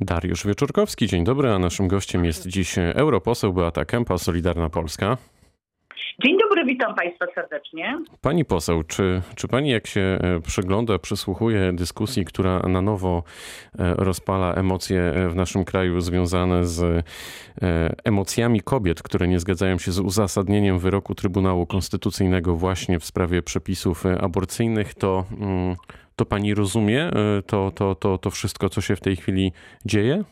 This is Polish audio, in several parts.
Dariusz Wieczorkowski, dzień dobry, a naszym gościem jest dziś europoseł Beata Kępa, Solidarna Polska. Dzień dobry, witam Państwa serdecznie. Pani poseł, czy, czy Pani jak się e, przygląda, przysłuchuje dyskusji, która na nowo e, rozpala emocje w naszym kraju związane z e, emocjami kobiet, które nie zgadzają się z uzasadnieniem wyroku Trybunału Konstytucyjnego właśnie w sprawie przepisów aborcyjnych, to, mm, to Pani rozumie to, to, to, to wszystko, co się w tej chwili dzieje?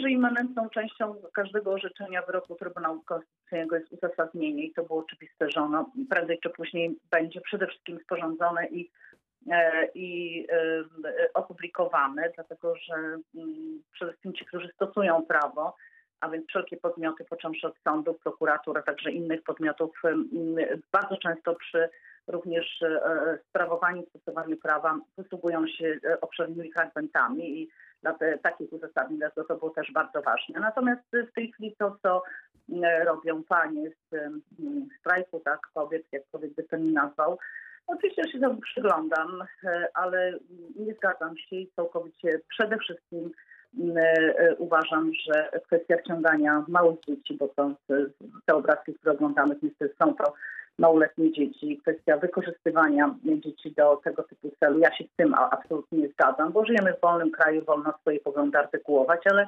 że immanentną częścią każdego orzeczenia wyroku Trybunału Konstytucyjnego jest uzasadnienie i to było oczywiste, że ono prędzej czy później będzie przede wszystkim sporządzone i, e, i e, opublikowane, dlatego że mm, przede wszystkim ci, którzy stosują prawo, a więc wszelkie podmioty, począwszy od sądów, prokuratur, a także innych podmiotów, mm, bardzo często przy również e, sprawowaniu, stosowaniu prawa posługują się obszernymi fragmentami i dla te, takich uzasadnień, dlatego to było też bardzo ważne. Natomiast w tej chwili to, co e, robią panie z strajku, tak, kobiet, jak kobiet by to nie nazwał, Oczywiście się temu przyglądam, e, ale nie zgadzam się i całkowicie przede wszystkim e, uważam, że kwestia wciągania małych dzieci, bo to te obrazki, które oglądamy, niestety są to małoletnie dzieci, kwestia wykorzystywania dzieci do tego typu celu. Ja się z tym absolutnie nie zgadzam, bo żyjemy w wolnym kraju, wolno swoje poglądy artykułować, ale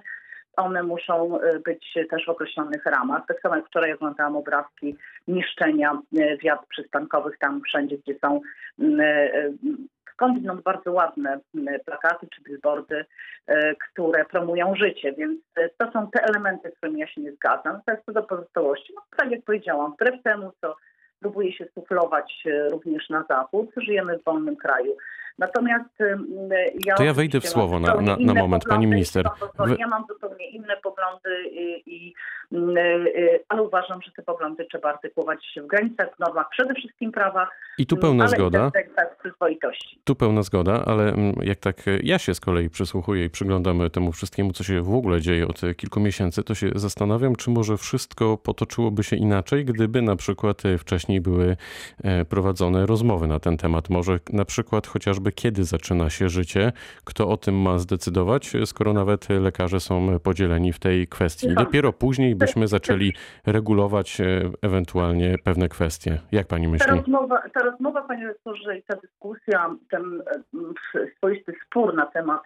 one muszą e, być też w określonych ramach. Tak samo jak wczoraj oglądałam obrazki niszczenia e, wiat przystankowych tam wszędzie, gdzie są e, skądinąd bardzo ładne plakaty czy billboardy, które promują życie, więc to są te elementy, z którymi ja się nie zgadzam. Natomiast co do pozostałości, no, tak jak powiedziałam, wbrew temu, co próbuje się suflować e, również na zachód. Żyjemy w wolnym kraju. Natomiast e, ja... To ja wejdę w słowo na, na, na moment, pani minister. Ja mam zupełnie inne poglądy, i, i, e, ale uważam, że te poglądy trzeba artykułować w granicach, w normach, przede wszystkim prawa. I tu pełna zgoda. Przyzwoitości. Tu pełna zgoda, ale jak tak ja się z kolei przysłuchuję i przyglądam temu wszystkiemu, co się w ogóle dzieje od kilku miesięcy, to się zastanawiam, czy może wszystko potoczyłoby się inaczej, gdyby na przykład wcześniej były prowadzone rozmowy na ten temat. Może na przykład chociażby kiedy zaczyna się życie, kto o tym ma zdecydować, skoro nawet lekarze są podzieleni w tej kwestii. I dopiero później byśmy zaczęli regulować e, ewentualnie pewne kwestie. Jak pani myśli? Ta rozmowa, ta rozmowa panie rektorze, i ta dyskusja, ten e, swoisty spór na temat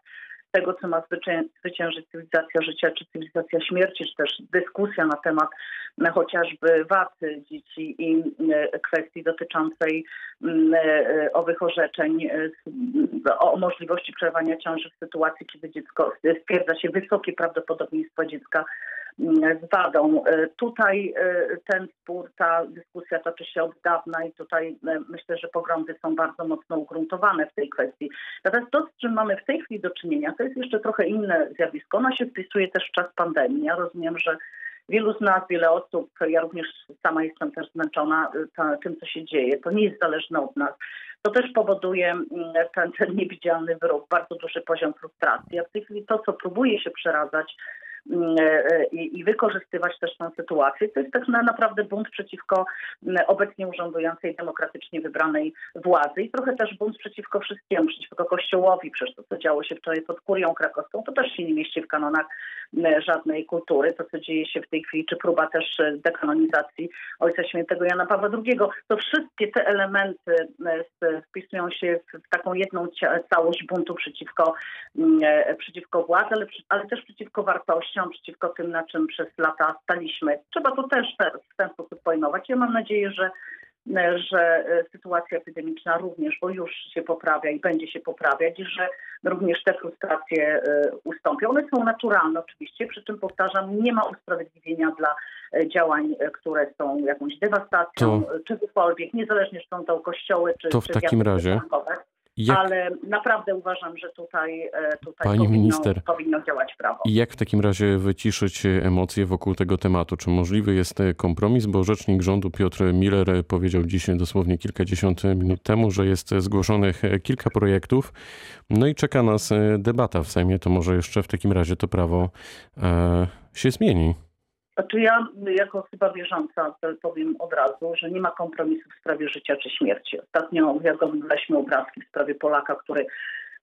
tego, co ma zwyciężyć cywilizacja życia czy cywilizacja śmierci, czy też dyskusja na temat e, chociażby wad dzieci i e, kwestii dotyczącej mm, e, owych orzeczeń o możliwości przerwania ciąży w sytuacji, kiedy dziecko stwierdza się wysokie prawdopodobieństwo dziecka z wadą. E, tutaj e, ten spór, ta dyskusja toczy się od dawna i tutaj e, myślę, że poglądy są bardzo mocno ugruntowane w tej kwestii. Natomiast to, z czym mamy w tej chwili do czynienia, to jest jeszcze trochę inne zjawisko. Ono się wpisuje też w czas pandemii. Ja rozumiem, że wielu z nas, wiele osób, ja również sama jestem też zmęczona tym, co się dzieje. To nie jest zależne od nas. To też powoduje mm, ten, ten niewidzialny wyrok, bardzo duży poziom frustracji. A w tej chwili to, co próbuje się przeradzać, Mm, i, i wykorzystywać też tę sytuację. To jest tak naprawdę bunt przeciwko mm, obecnie urzędującej demokratycznie wybranej władzy i trochę też bunt przeciwko wszystkiemu, przeciwko Kościołowi, przecież to, co działo się wczoraj pod Kurią Krakowską, to też się nie mieści w kanonach mm, żadnej kultury. To, co dzieje się w tej chwili, czy próba też e, dekanonizacji Ojca Świętego Jana Pawła II, to wszystkie te elementy wpisują się w taką jedną całość buntu przeciwko, e, przeciwko władzy, ale, ale też przeciwko przeciwko tym, na czym przez lata staliśmy. Trzeba to też w ten sposób pojmować. Ja mam nadzieję, że że sytuacja epidemiczna również, bo już się poprawia i będzie się poprawiać, i że również te frustracje e, ustąpią. One są naturalne oczywiście, przy czym powtarzam, nie ma usprawiedliwienia dla e, działań, e, które są jakąś dewastacją, to, czegokolwiek, niezależnie czy są to kościoły, czy To w czy takim razie, jak... Ale naprawdę uważam, że tutaj, e, tutaj Pani powinno, minister, powinno działać prawo. I jak w takim razie wyciszyć emocje wokół tego tematu? Czy możliwy jest kompromis? Bo rzecznik rządu Piotr Miller powiedział dziś dosłownie kilkadziesiąt minut temu, że jest zgłoszonych kilka projektów. No i czeka nas debata w Sejmie. To może jeszcze w takim razie to prawo e, się zmieni. Znaczy ja jako osoba wierząca powiem od razu, że nie ma kompromisu w sprawie życia czy śmierci. Ostatnio jak oglądaliśmy obrazki w sprawie Polaka, który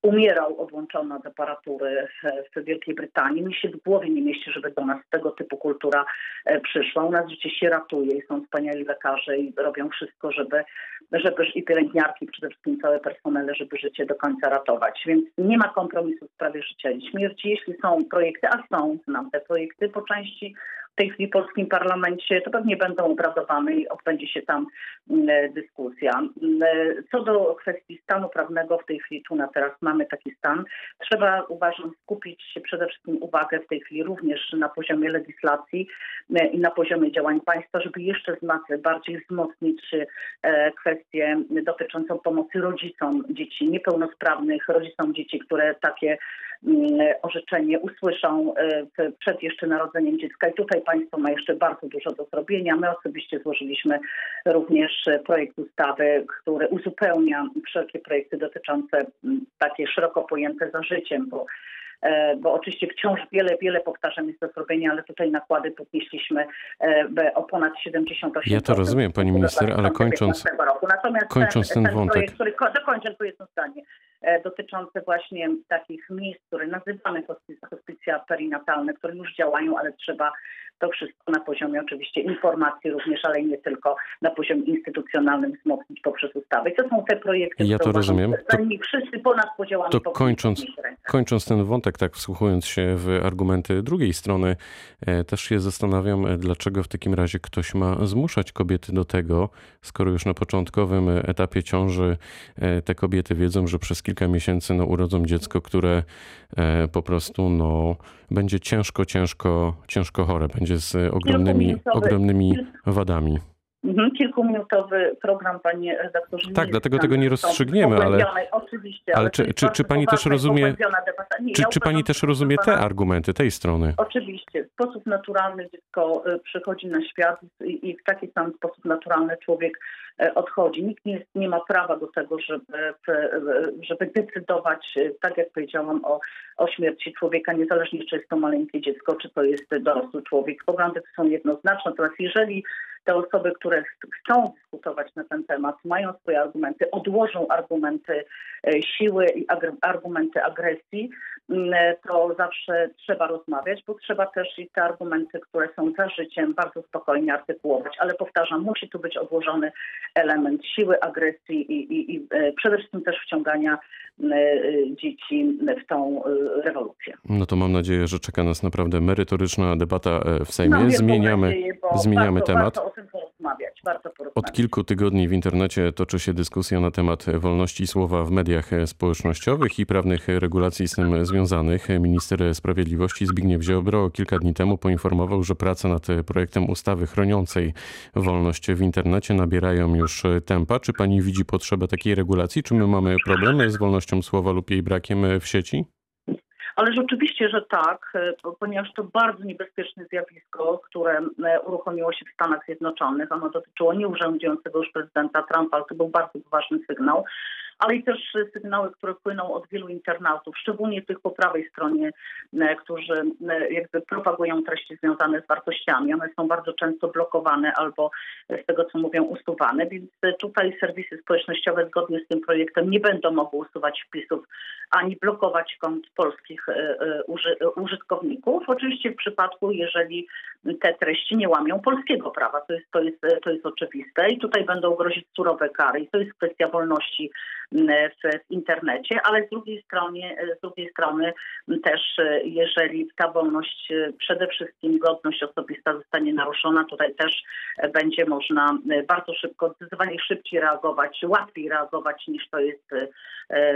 umierał odłączony od aparatury w Wielkiej Brytanii. Mi się w głowie nie mieści, żeby do nas tego typu kultura przyszła. U nas życie się ratuje i są wspaniali lekarze i robią wszystko, żeby, żeby i pielęgniarki, przede wszystkim całe personele, żeby życie do końca ratować. Więc nie ma kompromisu w sprawie życia i śmierci. Jeśli są projekty, a są, znam te projekty po części w tej chwili w polskim parlamencie, to pewnie będą obradowane i odbędzie się tam mm, dyskusja. Mm, co do kwestii stanu prawnego, w tej chwili tu na teraz mamy taki stan. Trzeba uważam skupić się przede wszystkim uwagę w tej chwili również na poziomie legislacji mm, i na poziomie działań państwa, żeby jeszcze bardziej wzmocnić e, kwestię dotyczącą pomocy rodzicom dzieci niepełnosprawnych, rodzicom dzieci, które takie orzeczenie usłyszą e, przed jeszcze narodzeniem dziecka. I tutaj państwo ma jeszcze bardzo dużo do zrobienia. My osobiście złożyliśmy również projekt ustawy, który uzupełnia wszelkie projekty dotyczące takie szeroko pojęte za życiem, bo e, bo oczywiście wciąż wiele, wiele powtarzam jest do zrobienia, ale tutaj nakłady podnieśliśmy e, o ponad 78%. Ja to rozumiem, pani minister, ale kończąc, Natomiast kończąc ten, ten wątek. Projekt, który, dokończę, tu jest zdanie. E, dotyczące właśnie takich miejsc, które nazywamy hospicja perinatalne, które już działają, ale trzeba to wszystko na poziomie oczywiście informacji również, ale nie tylko na poziomie instytucjonalnym wzmocnić poprzez ustawy. I to są te projekty, ja to rozumiem. To, wszyscy ponad podziałami. To kończąc, kończąc ten wątek, tak wsłuchując się w argumenty drugiej strony, e, też się zastanawiam, e, dlaczego w takim razie ktoś ma zmuszać kobiety do tego, skoro już na początkowym etapie ciąży te kobiety wiedzą, że przez kilka miesięcy no, urodzą dziecko, które e, po prostu no, będzie ciężko, ciężko, ciężko chore, będzie z ogromnymi, ogromnymi wadami. Mhm, kilkuminutowy program, panie redaktorze. Tak, dlatego tego nie rozstrzygniemy, ale. Oczywiście. Ale, czy, czy, czy pani też rozumie. Nie, czy, ja czy pani też rozumie te argumenty tej strony? Oczywiście. W sposób naturalny dziecko y, przychodzi na świat i w taki sam sposób naturalny człowiek y, odchodzi. Nikt nie, nie ma prawa do tego, żeby, żeby decydować, y, tak jak powiedziałam, o, o śmierci człowieka, niezależnie czy jest to maleńkie dziecko, czy to jest dorosły człowiek. Poglądy są jednoznaczne. Natomiast jeżeli te osoby, które chcą dyskutować na ten temat, mają swoje argumenty, odłożą argumenty e, siły i argumenty agresji, mm, to zawsze trzeba rozmawiać, bo trzeba też i te argumenty, które są za życiem, bardzo spokojnie artykułować. Ale powtarzam, musi tu być odłożony element siły, agresji i, i, i e, przede wszystkim też wciągania e, dzieci w tą rewolucję. No to mam nadzieję, że czeka nas naprawdę merytoryczna debata w Sejmie. No, zmieniamy, nadzieję, zmieniamy bardzo, temat. Bardzo porozmawiać, warto. Od kilku tygodni w internecie toczy się dyskusja na temat wolności słowa w mediach społecznościowych i prawnych regulacji z tym związanych. Minister Sprawiedliwości Zbigniew Ziobro kilka dni temu poinformował, że prace nad projektem ustawy chroniącej wolność w internecie nabierają już tempa. Czy pani widzi potrzebę takiej regulacji? Czy my mamy problemy z wolnością słowa lub jej brakiem w sieci? Ale rzeczywiście, że tak, e, ponieważ to bardzo niebezpieczne zjawisko, które e, uruchomiło się w Stanach Zjednoczonych. Ono dotyczyło nieurzędującego już prezydenta Trumpa, ale to był bardzo ważny sygnał ale i też sygnały, które płyną od wielu internautów, szczególnie tych po prawej stronie, e, którzy jakby propagują treści związane z wartościami. One są bardzo często blokowane albo z tego, co mówią, usuwane, więc tutaj serwisy społecznościowe zgodnie z tym projektem nie będą mogły usuwać wpisów ani blokować kont polskich e, e, użytkowników. Oczywiście w przypadku, jeżeli te treści nie łamią polskiego prawa, to jest, to jest, to jest oczywiste i tutaj będą grozić surowe kary i to jest kwestia wolności w, w internecie, ale z drugiej strony, z drugiej strony też jeżeli ta wolność, przede wszystkim godność osobista zostanie naruszona, tutaj też będzie można bardzo szybko, zdecydowanie szybciej reagować, łatwiej reagować niż to jest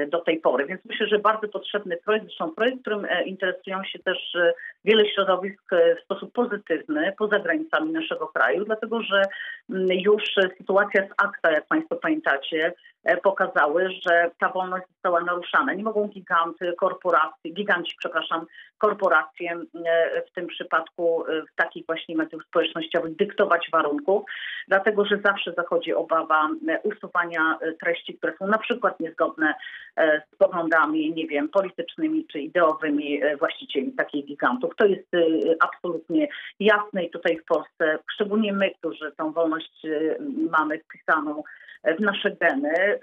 do tej pory. Więc myślę, że bardzo potrzebny projekt, zresztą projekt, którym interesują się też wiele środowisk w sposób pozytywny poza granicami naszego kraju, dlatego że już sytuacja z akta, jak Państwo pamiętacie, pokazały, że ta wolność została naruszana. Nie mogą giganty, korporacje, giganci, przepraszam, korporacje e, w tym przypadku e, w takich właśnie mediach społecznościowych dyktować warunków, dlatego że zawsze zachodzi obawa e, usuwania treści, które są na przykład niezgodne z poglądami, nie wiem, politycznymi czy ideowymi właścicieli takich gigantów. To jest absolutnie jasne i tutaj w Polsce, szczególnie my, którzy tą wolność mamy wpisaną w nasze geny.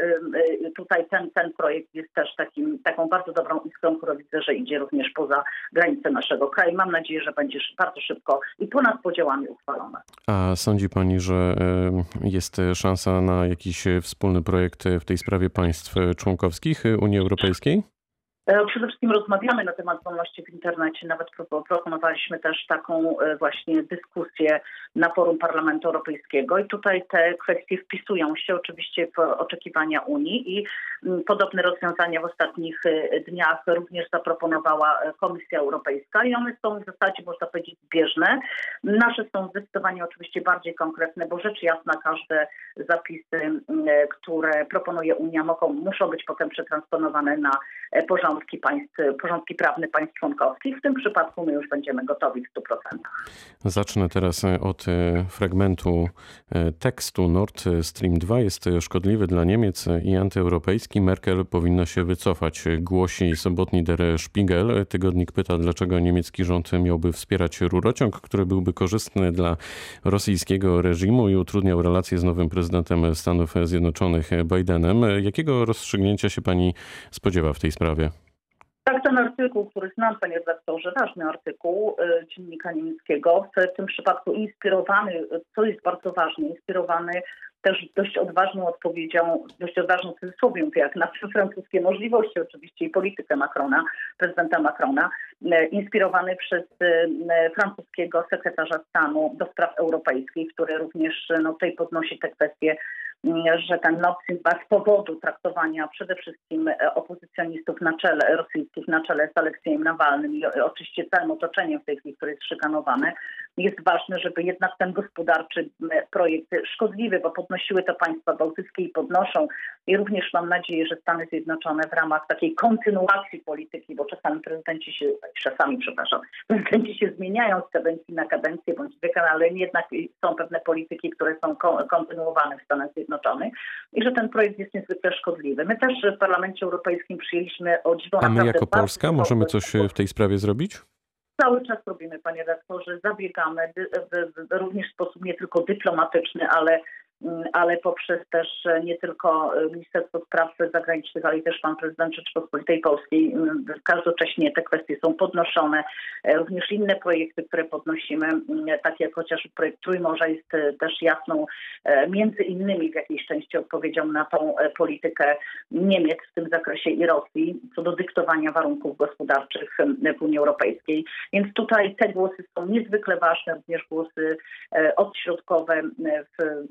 Tutaj ten, ten projekt jest też takim, taką bardzo dobrą iskrą, którą widzę, że idzie również poza granice naszego kraju. Mam nadzieję, że będzie bardzo szybko i ponad podziałami uchwalone. A sądzi Pani, że jest szansa na jakiś wspólny projekt w tej sprawie państw członkowskich Unii Europejskiej? E, przede wszystkim rozmawiamy na temat wolności w internecie. Nawet proponowaliśmy też taką e, właśnie dyskusję na forum Parlamentu Europejskiego i tutaj te kwestie wpisują się oczywiście w oczekiwania Unii i mm, podobne rozwiązania w ostatnich e, dniach również zaproponowała Komisja Europejska i one są w zasadzie można powiedzieć zbieżne. Nasze są zdecydowanie oczywiście bardziej konkretne, bo rzecz jasna każde zapisy, mm, które proponuje Unia mogą, muszą być potem przetransponowane na porządek porządki, państw, porządki prawne państw członkowskich. W tym przypadku my już będziemy gotowi w 100%. Zacznę teraz e, od e, fragmentu e, tekstu. Nord Stream 2 jest szkodliwy dla Niemiec i antyeuropejski. Merkel powinna się wycofać, głosi sobotni Der Spiegel. Tygodnik pyta, dlaczego niemiecki rząd miałby wspierać rurociąg, który byłby korzystny dla rosyjskiego reżimu i utrudniał relacje z nowym prezydentem Stanów Zjednoczonych Bidenem. Jakiego rozstrzygnięcia się pani spodziewa w tej sprawie? Ten artykuł, który znam, panie redaktorze, ważny artykuł y, dziennika niemieckiego, w tym przypadku inspirowany, co jest bardzo ważne, inspirowany też dość odważną odpowiedzią, dość odważną cudzysłowie, jak na francuskie możliwości oczywiście i politykę Macrona, prezydenta Macrona, y, inspirowany przez y, francuskiego sekretarza stanu do spraw europejskich, który również no, tutaj podnosi te kwestie że ten Stream z powodu traktowania przede wszystkim e, opozycjonistów na czele, rosyjskich na czele z Aleksiejem Nawalnym i oczywiście całym otoczeniem w tej chwili, które jest szykanowane, jest ważne, żeby jednak ten gospodarczy projekt szkodliwy, bo podnosiły to państwa bałtyckie i podnoszą i również mam nadzieję, że Stany Zjednoczone w ramach takiej kontynuacji polityki, bo czasami prezydenci się, czasami przepraszam, prezydenci się zmieniają z kadencji na kadencję bądź dekana, ale jednak są pewne polityki, które są kontynuowane w Stanach Zjednoczonych i że ten projekt jest niezwykle szkodliwy. My też w Parlamencie Europejskim przyjęliśmy o dziwo A my jako Polska możemy coś w tej sprawie zrobić? Cały czas robimy, panie redaktorze, zabiegamy również w sposób nie tylko dyplomatyczny, ale ale poprzez też e, nie tylko e, Ministerstwo Spraw Zagranicznych, ale i też pan prezydent Rzeczypospolitej Polskiej. Mm, każdocześnie te kwestie są podnoszone. E, również inne projekty, które podnosimy, mm, takie jak chociażby projekt Trójmorza jest też jasną, między innymi w jakiejś części odpowiedzią na tą politykę Niemiec w tym zakresie i Rosji, co do dyktowania warunków gospodarczych w Unii Europejskiej. Więc tutaj te głosy są niezwykle ważne, również głosy odśrodkowe,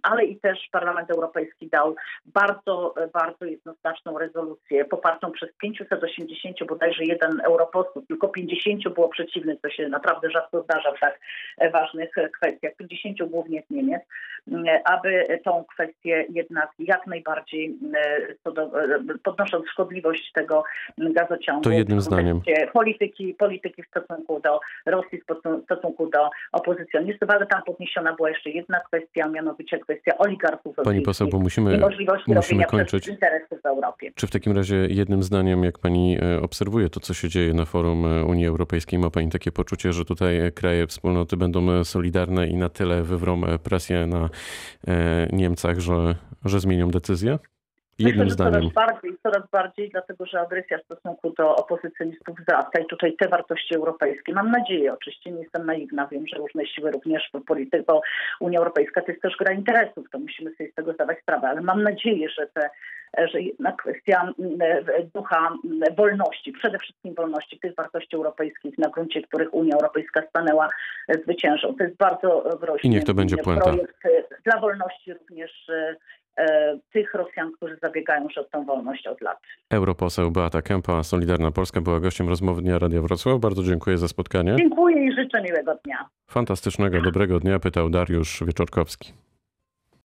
ale i też Parlament Europejski dał bardzo, bardzo jednoznaczną rezolucję popartą przez 580 bodajże jeden europosłów, tylko 50 było przeciwnych, co się naprawdę rzadko zdarza w tak ważnych kwestiach, 50 głównie z Niemiec, aby tą kwestię jednak jak najbardziej podnosząc szkodliwość tego gazociągu. To jednym zdaniem. Polityki, polityki w stosunku do Rosji, w stosunku do opozycjonistów, ale tam podniesiona była jeszcze jedna kwestia, mianowicie kwestia oligarchów Pani poseł, bo musimy, musimy kończyć. interesów w Europie. Czy w takim razie jednym zdaniem, jak Pani e, obserwuje to, co się dzieje na forum e, Unii Europejskiej, ma Pani takie poczucie, że tutaj kraje wspólnoty będą e, solidarne i na tyle wywrą presję na Niemcach, że, że zmienią decyzję? Jednym Myślę, zdaniem. Coraz bardziej, coraz bardziej, dlatego że agresja w stosunku do opozycjonistów wzrasta i tutaj te wartości europejskie. Mam nadzieję, oczywiście nie jestem naiwna, wiem, że różne siły również w polityce, bo Unia Europejska to jest też gra interesów, to musimy sobie z tego zdawać sprawę, ale mam nadzieję, że te że jednak kwestia ducha wolności, przede wszystkim wolności, tych wartości europejskich, na gruncie których Unia Europejska stanęła zwyciężą. To jest bardzo groźny I niech to będzie puenta. projekt dla wolności również E, tych Rosjan, którzy zabiegają już o tę wolność od lat. Europoseł Beata Kępa, Solidarna Polska, była gościem rozmowy Dnia Radia Wrocław. Bardzo dziękuję za spotkanie. Dziękuję i życzę miłego dnia. Fantastycznego, dobrego dnia, pytał Dariusz Wieczorkowski.